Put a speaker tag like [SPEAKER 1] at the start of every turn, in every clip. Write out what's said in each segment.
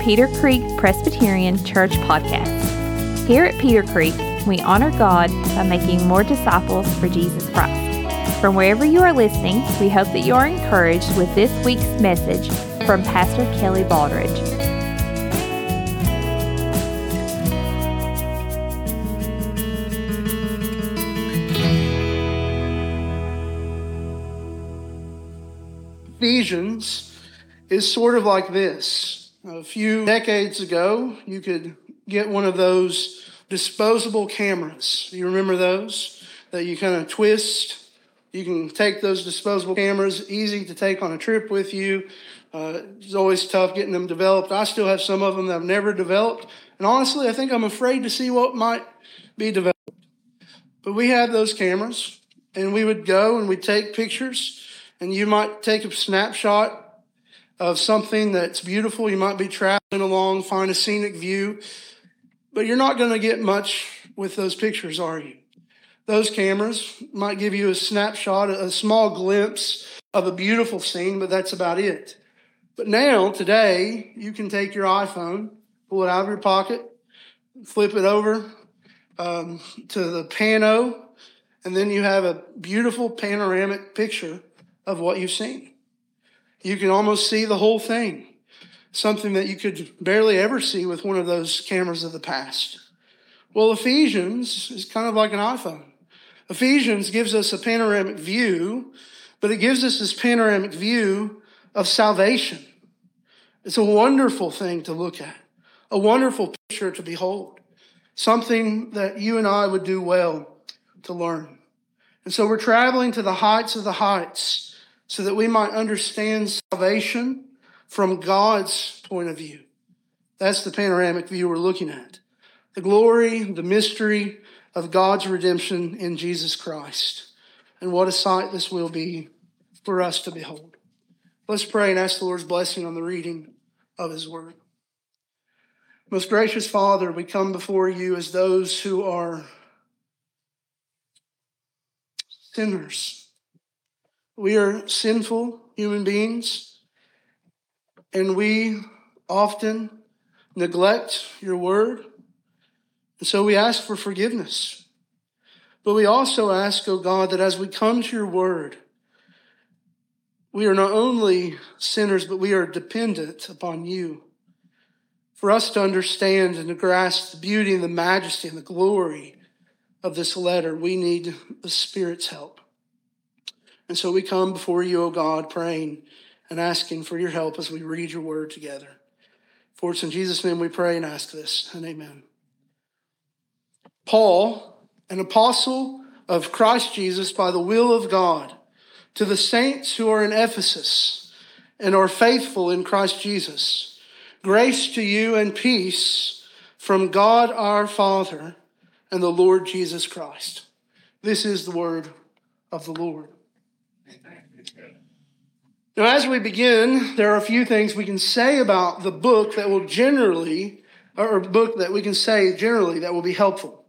[SPEAKER 1] Peter Creek Presbyterian Church Podcast. Here at Peter Creek, we honor God by making more disciples for Jesus Christ. From wherever you are listening, we hope that you are encouraged with this week's message from Pastor Kelly Baldridge.
[SPEAKER 2] Ephesians is sort of like this. A few decades ago, you could get one of those disposable cameras. You remember those that you kind of twist? You can take those disposable cameras, easy to take on a trip with you. Uh, it's always tough getting them developed. I still have some of them that I've never developed. And honestly, I think I'm afraid to see what might be developed. But we had those cameras, and we would go and we'd take pictures, and you might take a snapshot of something that's beautiful. You might be traveling along, find a scenic view, but you're not going to get much with those pictures, are you? Those cameras might give you a snapshot, a small glimpse of a beautiful scene, but that's about it. But now, today, you can take your iPhone, pull it out of your pocket, flip it over um, to the pano, and then you have a beautiful panoramic picture of what you've seen. You can almost see the whole thing, something that you could barely ever see with one of those cameras of the past. Well, Ephesians is kind of like an iPhone. Ephesians gives us a panoramic view, but it gives us this panoramic view of salvation. It's a wonderful thing to look at, a wonderful picture to behold, something that you and I would do well to learn. And so we're traveling to the heights of the heights so that we might understand salvation from God's point of view. That's the panoramic view we're looking at. The glory, the mystery of God's redemption in Jesus Christ. And what a sight this will be for us to behold. Let's pray and ask the Lord's blessing on the reading of His Word. Most gracious Father, we come before you as those who are sinners we are sinful human beings, and we often neglect your word. And so we ask for forgiveness. But we also ask, oh God, that as we come to your word, we are not only sinners, but we are dependent upon you. For us to understand and to grasp the beauty and the majesty and the glory of this letter, we need the Spirit's help. And so we come before you, O God, praying and asking for your help as we read your word together. For it's in Jesus' name we pray and ask this, and amen. Paul, an apostle of Christ Jesus by the will of God, to the saints who are in Ephesus and are faithful in Christ Jesus, grace to you and peace from God our Father and the Lord Jesus Christ. This is the word of the Lord. Now, as we begin, there are a few things we can say about the book that will generally, or book that we can say generally that will be helpful.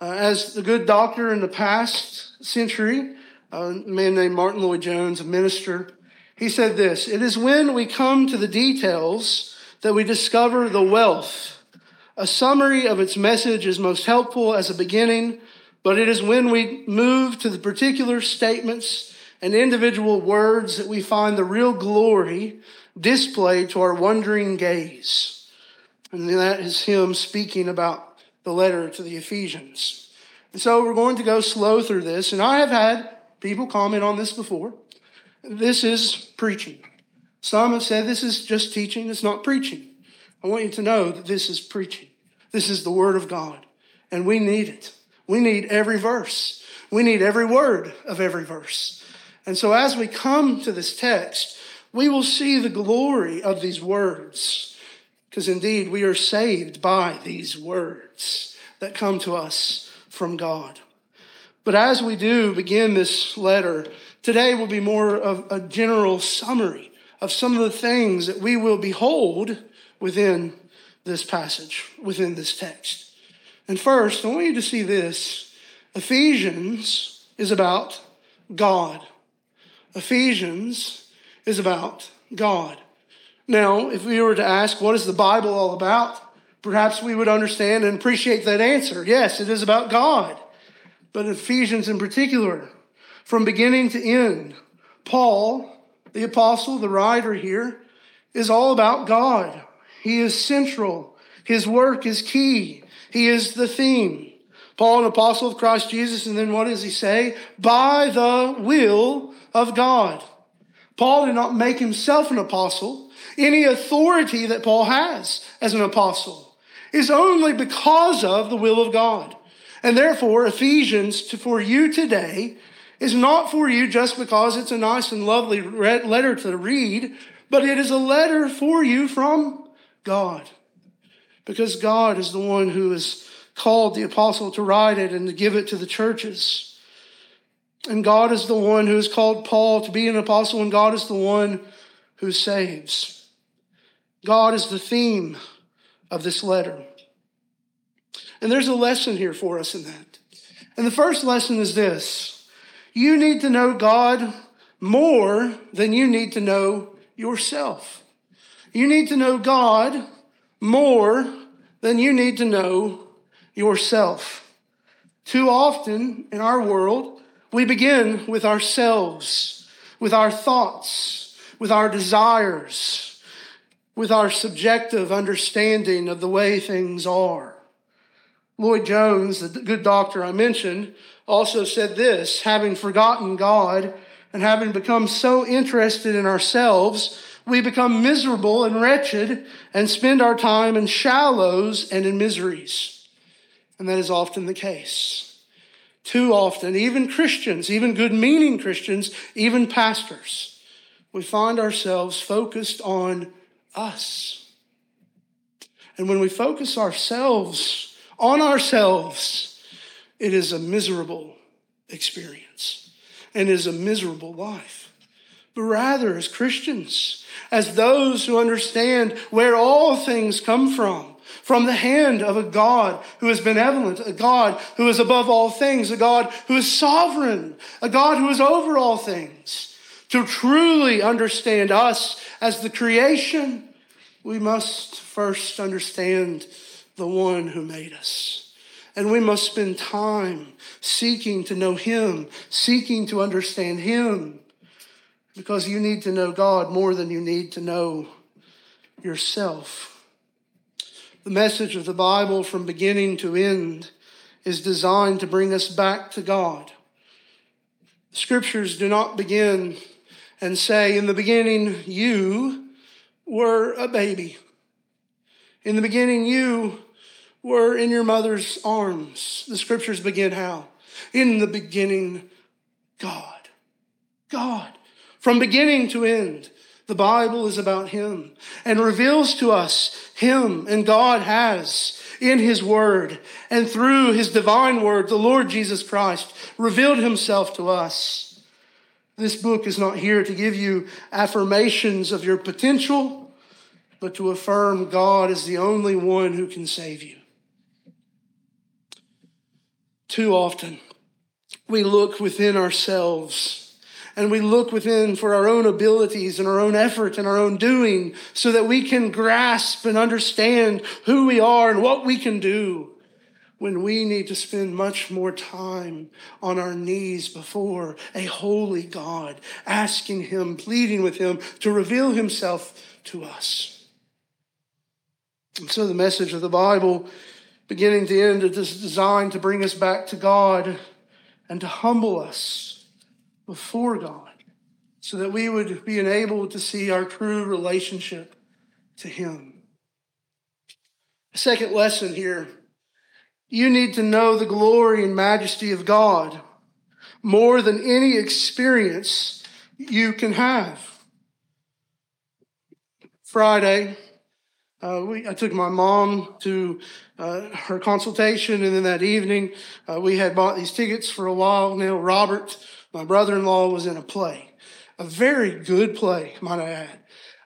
[SPEAKER 2] Uh, as the good doctor in the past century, a man named Martyn Lloyd-Jones, a minister, he said this It is when we come to the details that we discover the wealth. A summary of its message is most helpful as a beginning, but it is when we move to the particular statements and individual words that we find the real glory displayed to our wondering gaze. And that is him speaking about the letter to the Ephesians. And so we're going to go slow through this. And I have had people comment on this before. This is preaching. Some have said this is just teaching, it's not preaching. I want you to know that this is preaching. This is the Word of God. And we need it. We need every verse. We need every word of every verse. And so as we come to this text, we will see the glory of these words. Because indeed, we are saved by these words that come to us from God. But as we do begin this letter, today will be more of a general summary of some of the things that we will behold within this passage, within this text. And first, I want you to see this Ephesians is about God. Ephesians is about God. Now, if we were to ask, what is the Bible all about? Perhaps we would understand and appreciate that answer. Yes, it is about God. But Ephesians in particular, from beginning to end, Paul, the apostle, the writer here, is all about God. He is central. His work is key. He is the theme. Paul, an apostle of Christ Jesus, and then what does he say? By the will of God. Paul did not make himself an apostle. Any authority that Paul has as an apostle is only because of the will of God. And therefore, Ephesians to, for you today is not for you just because it's a nice and lovely letter to read, but it is a letter for you from God. Because God is the one who has called the apostle to write it and to give it to the churches. And God is the one who has called Paul to be an apostle, and God is the one who saves. God is the theme of this letter. And there's a lesson here for us in that. And the first lesson is this you need to know God more than you need to know yourself. You need to know God more than you need to know yourself. Too often in our world, we begin with ourselves, with our thoughts, with our desires, with our subjective understanding of the way things are. Lloyd Jones, the good doctor I mentioned, also said this having forgotten God and having become so interested in ourselves, we become miserable and wretched and spend our time in shallows and in miseries. And that is often the case. Too often, even Christians, even good meaning Christians, even pastors, we find ourselves focused on us. And when we focus ourselves on ourselves, it is a miserable experience and is a miserable life. But rather, as Christians, as those who understand where all things come from, from the hand of a God who is benevolent, a God who is above all things, a God who is sovereign, a God who is over all things. To truly understand us as the creation, we must first understand the one who made us. And we must spend time seeking to know Him, seeking to understand Him, because you need to know God more than you need to know yourself. The message of the Bible from beginning to end is designed to bring us back to God. The scriptures do not begin and say, In the beginning, you were a baby. In the beginning, you were in your mother's arms. The scriptures begin how? In the beginning, God. God. From beginning to end, the Bible is about Him and reveals to us Him and God has in His Word and through His divine Word, the Lord Jesus Christ revealed Himself to us. This book is not here to give you affirmations of your potential, but to affirm God is the only one who can save you. Too often, we look within ourselves and we look within for our own abilities and our own effort and our own doing so that we can grasp and understand who we are and what we can do when we need to spend much more time on our knees before a holy God, asking Him, pleading with Him to reveal Himself to us. And so the message of the Bible beginning to end, is designed to bring us back to God and to humble us before God so that we would be enabled to see our true relationship to Him. Second lesson here you need to know the glory and majesty of God more than any experience you can have. Friday, uh, we, I took my mom to uh, her consultation, and then that evening uh, we had bought these tickets for a while. Now Robert, my brother-in-law, was in a play, a very good play, might I add.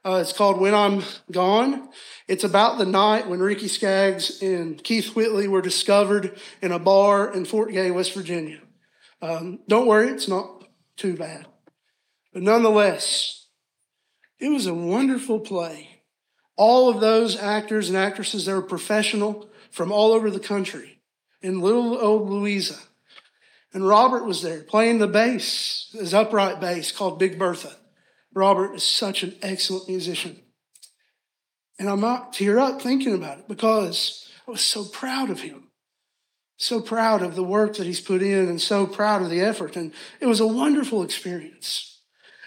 [SPEAKER 2] Uh, it's called When I'm Gone. It's about the night when Ricky Skaggs and Keith Whitley were discovered in a bar in Fort Gay, West Virginia. Um, don't worry, it's not too bad. But nonetheless, it was a wonderful play. All of those actors and actresses, they were professional from all over the country in little old Louisa. And Robert was there playing the bass, his upright bass called Big Bertha. Robert is such an excellent musician. And I might tear up thinking about it because I was so proud of him. So proud of the work that he's put in and so proud of the effort. And it was a wonderful experience.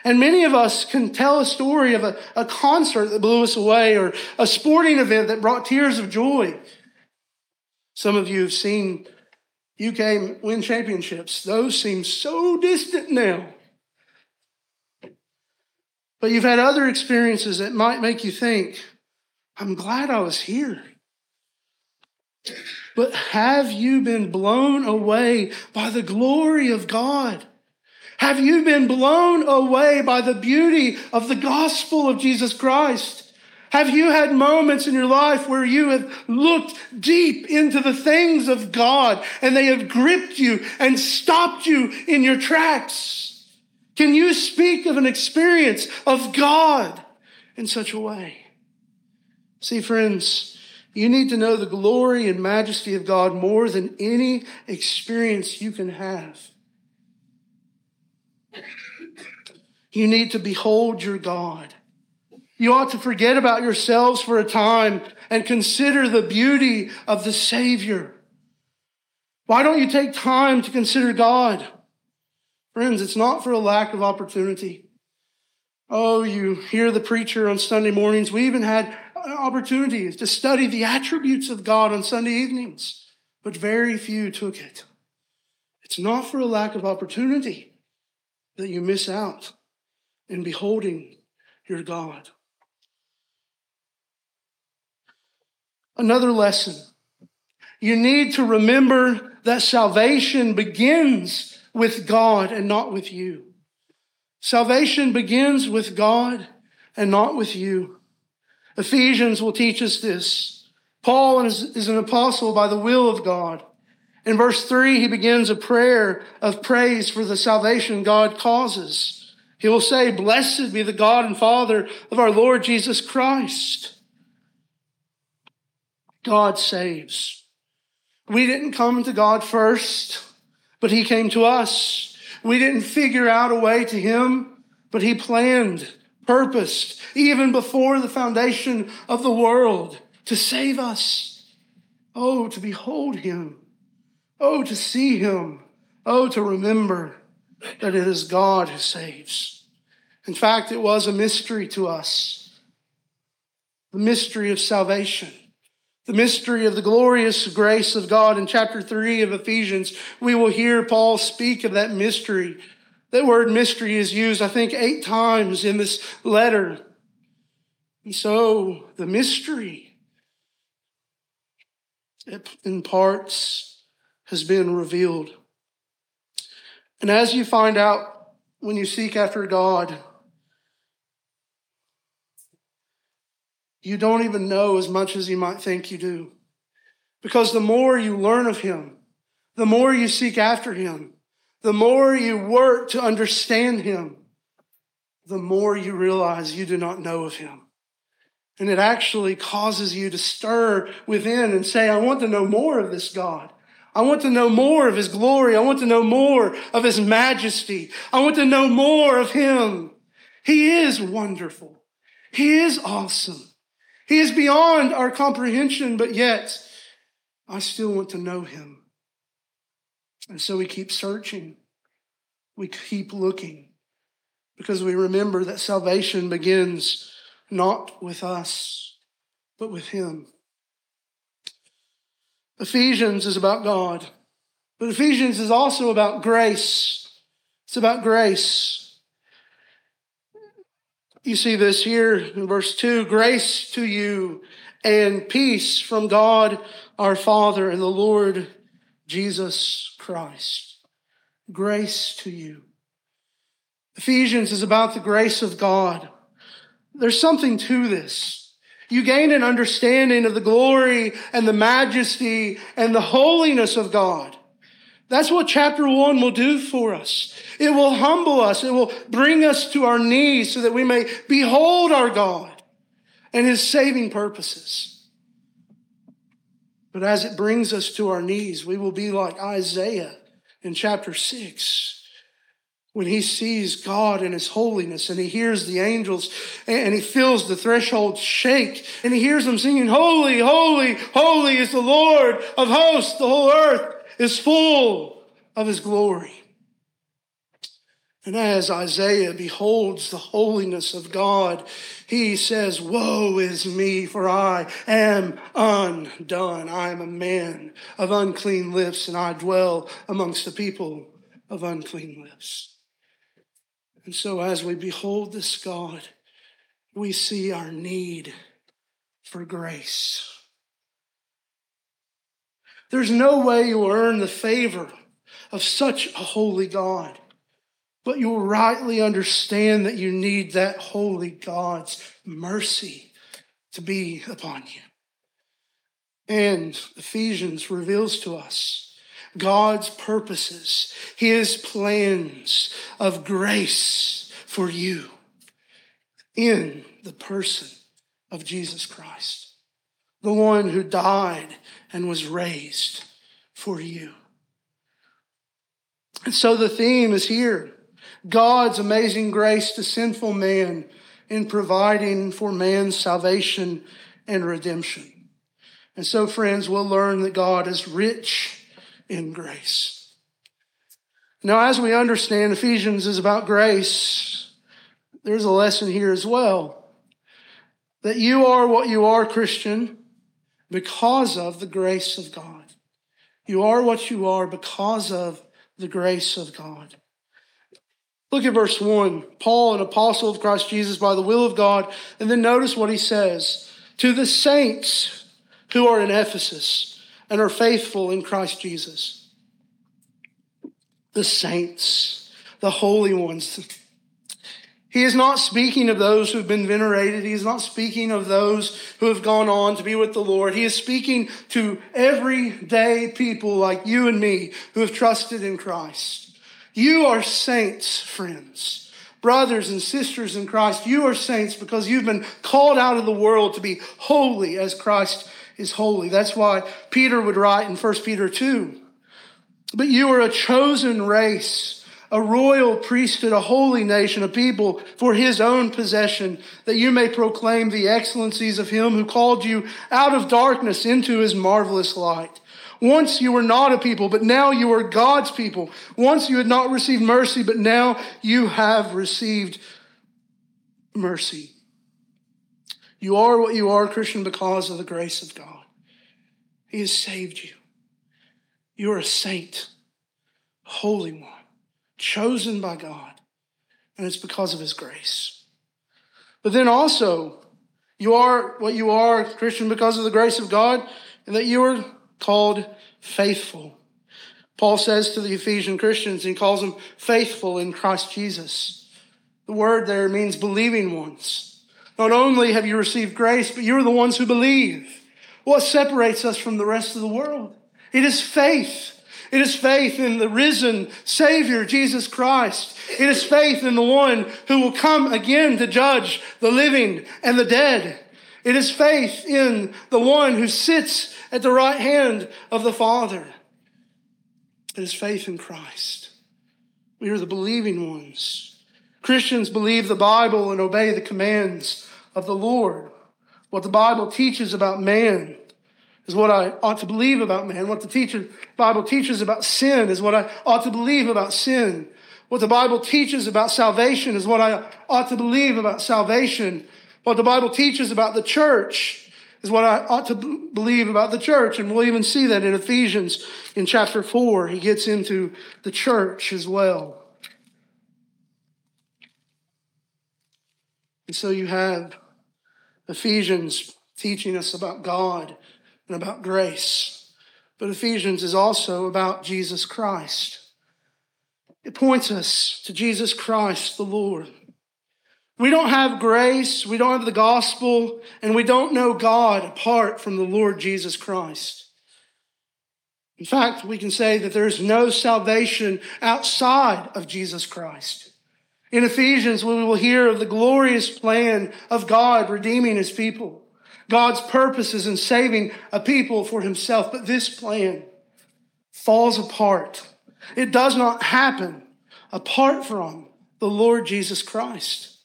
[SPEAKER 2] And many of us can tell a story of a, a concert that blew us away or a sporting event that brought tears of joy. Some of you have seen UK win championships. Those seem so distant now. But you've had other experiences that might make you think, I'm glad I was here. But have you been blown away by the glory of God? Have you been blown away by the beauty of the gospel of Jesus Christ? Have you had moments in your life where you have looked deep into the things of God and they have gripped you and stopped you in your tracks? Can you speak of an experience of God in such a way? See, friends, you need to know the glory and majesty of God more than any experience you can have. You need to behold your God. You ought to forget about yourselves for a time and consider the beauty of the Savior. Why don't you take time to consider God? Friends, it's not for a lack of opportunity. Oh, you hear the preacher on Sunday mornings. We even had opportunities to study the attributes of God on Sunday evenings, but very few took it. It's not for a lack of opportunity that you miss out in beholding your God. Another lesson. You need to remember that salvation begins with God and not with you. Salvation begins with God and not with you. Ephesians will teach us this. Paul is, is an apostle by the will of God. In verse 3, he begins a prayer of praise for the salvation God causes. He will say, Blessed be the God and Father of our Lord Jesus Christ. God saves. We didn't come to God first, but He came to us. We didn't figure out a way to Him, but He planned, purposed, even before the foundation of the world, to save us. Oh, to behold Him. Oh, to see Him. Oh, to remember that it is God who saves. In fact, it was a mystery to us the mystery of salvation, the mystery of the glorious grace of God. In chapter 3 of Ephesians, we will hear Paul speak of that mystery. That word mystery is used, I think, eight times in this letter. And so the mystery, in parts, has been revealed. And as you find out when you seek after God, you don't even know as much as you might think you do. Because the more you learn of Him, the more you seek after Him, the more you work to understand Him, the more you realize you do not know of Him. And it actually causes you to stir within and say, I want to know more of this God. I want to know more of His glory. I want to know more of His majesty. I want to know more of Him. He is wonderful. He is awesome. He is beyond our comprehension, but yet I still want to know him. And so we keep searching. We keep looking because we remember that salvation begins not with us, but with him. Ephesians is about God, but Ephesians is also about grace. It's about grace. You see this here in verse 2 grace to you and peace from God our Father and the Lord Jesus Christ. Grace to you. Ephesians is about the grace of God. There's something to this. You gain an understanding of the glory and the majesty and the holiness of God. That's what chapter one will do for us. It will humble us. It will bring us to our knees so that we may behold our God. and his saving purposes. But as it brings us to our knees, we will be like Isaiah in chapter 6 when he sees God in his holiness and he hears the angels and he feels the threshold shake and he hears them singing, Holy, holy, holy is the Lord of hosts. The whole earth is full of his glory. And as Isaiah beholds the holiness of God, he says, Woe is me, for I am undone. I am a man of unclean lips, and I dwell amongst the people of unclean lips. And so, as we behold this God, we see our need for grace. There's no way you'll earn the favor of such a holy God but you'll rightly understand that you need that holy God's mercy to be upon you. And Ephesians reveals to us God's purposes, his plans of grace for you in the person of Jesus Christ, the one who died and was raised for you. And so the theme is here God's amazing grace to sinful man in providing for man's salvation and redemption. And so, friends, we'll learn that God is rich in grace. Now, as we understand Ephesians is about grace, there's a lesson here as well. That you are what you are, Christian, because of the grace of God. You are what you are because of the grace of God. Look at verse 1. Paul, an apostle of Christ Jesus by the will of God. And then notice what he says To the saints who are in Ephesus and are faithful in Christ Jesus. The saints, the holy ones. He is not speaking of those who have been venerated. He is not speaking of those who have gone on to be with the Lord. He is speaking to everyday people like you and me who have trusted in Christ. You are saints, friends. Brothers and sisters in Christ, you are saints because you've been called out of the world to be holy as Christ is holy. That's why Peter would write in 1 Peter 2. But you are a chosen race, a royal priesthood, a holy nation, a people for his own possession, that you may proclaim the excellencies of him who called you out of darkness into his marvelous light. Once you were not a people, but now you are God's people. Once you had not received mercy, but now you have received mercy. You are what you are, Christian, because of the grace of God. He has saved you. You are a saint, holy one, chosen by God, and it's because of his grace. But then also, you are what you are, Christian, because of the grace of God, and that you are called faithful. Paul says to the Ephesian Christians, he calls them faithful in Christ Jesus. The word there means believing ones. Not only have you received grace, but you're the ones who believe. What separates us from the rest of the world? It is faith. It is faith in the risen Savior, Jesus Christ. It is faith in the one who will come again to judge the living and the dead. It is faith in the one who sits at the right hand of the Father. It is faith in Christ. We are the believing ones. Christians believe the Bible and obey the commands of the Lord. What the Bible teaches about man is what I ought to believe about man. What the teacher, Bible teaches about sin is what I ought to believe about sin. What the Bible teaches about salvation is what I ought to believe about salvation. What the Bible teaches about the church is what I ought to believe about the church. And we'll even see that in Ephesians in chapter 4. He gets into the church as well. And so you have Ephesians teaching us about God and about grace. But Ephesians is also about Jesus Christ. It points us to Jesus Christ, the Lord. We don't have grace, we don't have the gospel, and we don't know God apart from the Lord Jesus Christ. In fact, we can say that there's no salvation outside of Jesus Christ. In Ephesians, we will hear of the glorious plan of God redeeming his people, God's purposes in saving a people for himself. But this plan falls apart. It does not happen apart from the Lord Jesus Christ.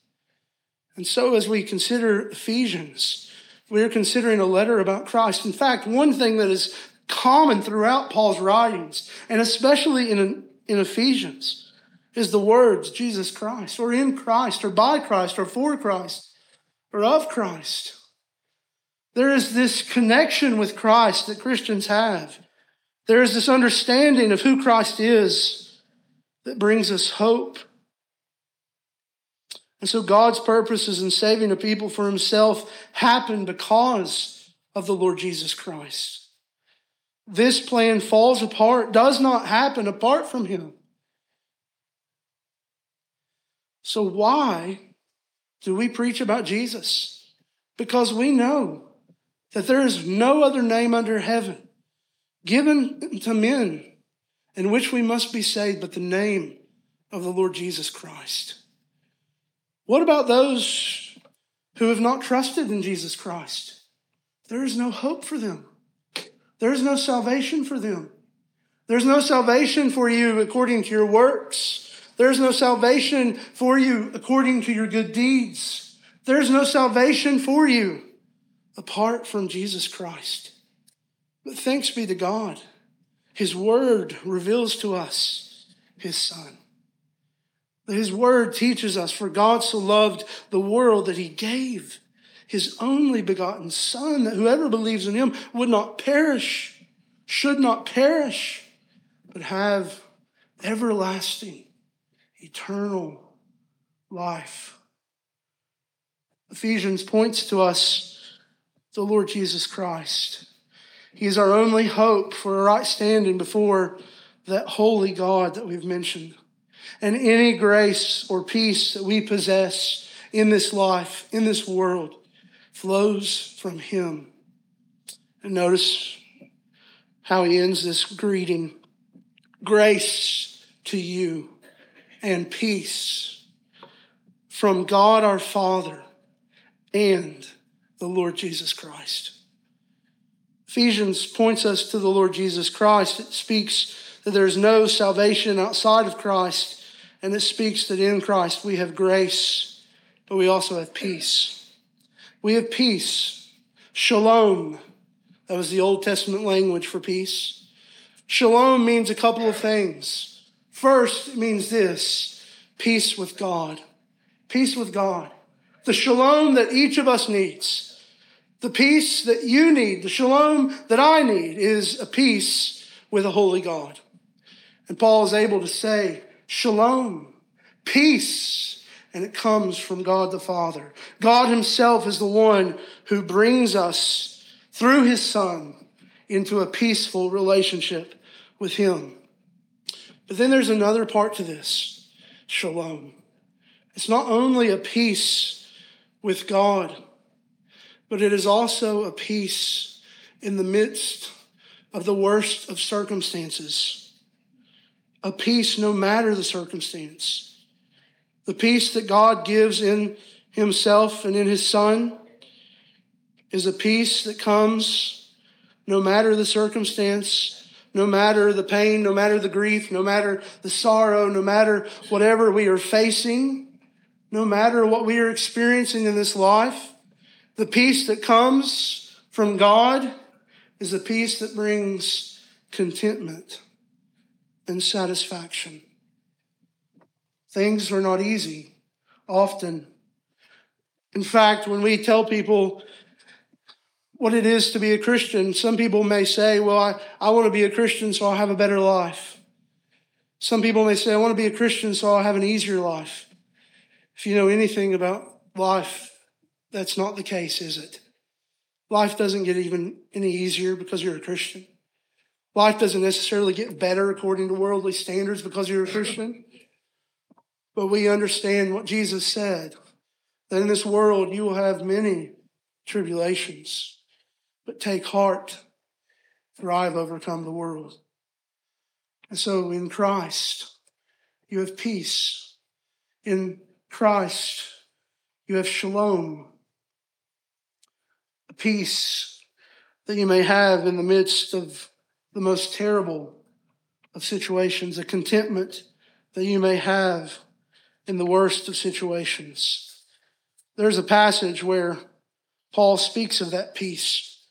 [SPEAKER 2] And so, as we consider Ephesians, we are considering a letter about Christ. In fact, one thing that is common throughout Paul's writings, and especially in, in Ephesians, is the words Jesus Christ, or in Christ, or by Christ, or for Christ, or of Christ. There is this connection with Christ that Christians have. There is this understanding of who Christ is that brings us hope. And so God's purposes in saving a people for himself happen because of the Lord Jesus Christ. This plan falls apart, does not happen apart from him. So, why do we preach about Jesus? Because we know that there is no other name under heaven given to men in which we must be saved but the name of the Lord Jesus Christ. What about those who have not trusted in Jesus Christ? There is no hope for them. There is no salvation for them. There's no salvation for you according to your works. There's no salvation for you according to your good deeds. There's no salvation for you apart from Jesus Christ. But thanks be to God. His word reveals to us his son. His word teaches us, for God so loved the world that he gave his only begotten son, that whoever believes in him would not perish, should not perish, but have everlasting eternal life. Ephesians points to us the Lord Jesus Christ. He is our only hope for a right standing before that holy God that we've mentioned. And any grace or peace that we possess in this life, in this world, flows from Him. And notice how he ends this greeting Grace to you and peace from God our Father and the Lord Jesus Christ. Ephesians points us to the Lord Jesus Christ. It speaks that there is no salvation outside of Christ, and it speaks that in Christ we have grace, but we also have peace. We have peace. Shalom. That was the Old Testament language for peace. Shalom means a couple of things. First, it means this peace with God. Peace with God. The shalom that each of us needs. The peace that you need, the shalom that I need, is a peace with a holy God. And Paul is able to say, Shalom, peace, and it comes from God the Father. God Himself is the one who brings us through His Son into a peaceful relationship with Him. But then there's another part to this shalom. It's not only a peace with God, but it is also a peace in the midst of the worst of circumstances. A peace no matter the circumstance. The peace that God gives in Himself and in His Son is a peace that comes no matter the circumstance no matter the pain, no matter the grief, no matter the sorrow, no matter whatever we are facing, no matter what we are experiencing in this life, the peace that comes from God is a peace that brings contentment and satisfaction. Things are not easy often. In fact, when we tell people what it is to be a Christian. Some people may say, well, I, I want to be a Christian so I'll have a better life. Some people may say, I want to be a Christian so I'll have an easier life. If you know anything about life, that's not the case, is it? Life doesn't get even any easier because you're a Christian. Life doesn't necessarily get better according to worldly standards because you're a Christian. But we understand what Jesus said that in this world you will have many tribulations. But take heart, for I have overcome the world. And so in Christ, you have peace. In Christ, you have shalom, peace that you may have in the midst of the most terrible of situations, a contentment that you may have in the worst of situations. There's a passage where Paul speaks of that peace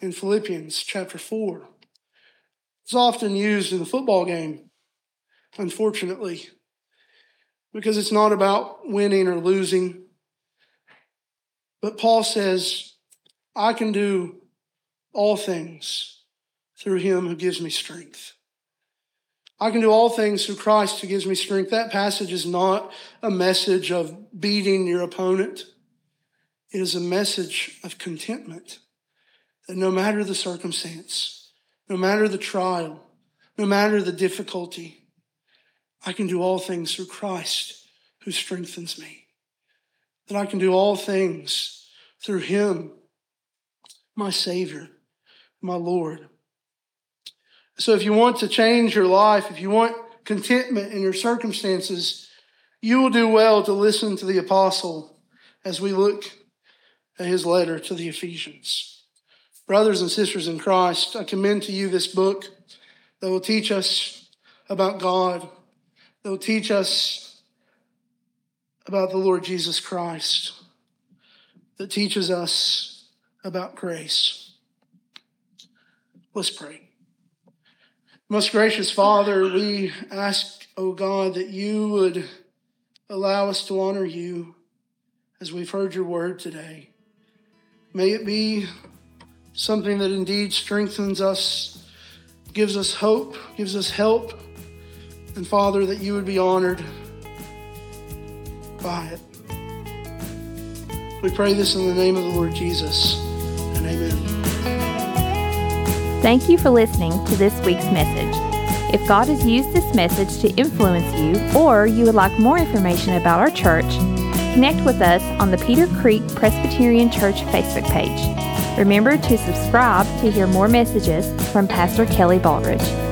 [SPEAKER 2] in Philippians chapter 4. It's often used in the football game, unfortunately, because it's not about winning or losing. But Paul says, I can do all things through him who gives me strength. I can do all things through Christ who gives me strength. That passage is not a message of beating your opponent. It is a message of contentment that no matter the circumstance, no matter the trial, no matter the difficulty, I can do all things through Christ who strengthens me. That I can do all things through him, my Savior, my Lord. So if you want to change your life, if you want contentment in your circumstances, you will do well to listen to the apostle as we look at his letter to the Ephesians. Brothers and sisters in Christ, I commend to you this book that will teach us about God, that will teach us about the Lord Jesus Christ, that teaches us about grace. Let's pray. Most gracious Father, we ask, O oh God, that you would allow us to honor you as we've heard your word today. May it be something that indeed strengthens us, gives us hope, gives us help, and Father, that you would be honored by it. We pray this in the name of the Lord Jesus, and amen.
[SPEAKER 1] Thank you for listening to this week's message. If God has used this message to influence you, or you would like more information about our church, connect with us on the Peter Creek Presbyterian Church Facebook page. Remember to subscribe to hear more messages from Pastor Kelly Baldridge.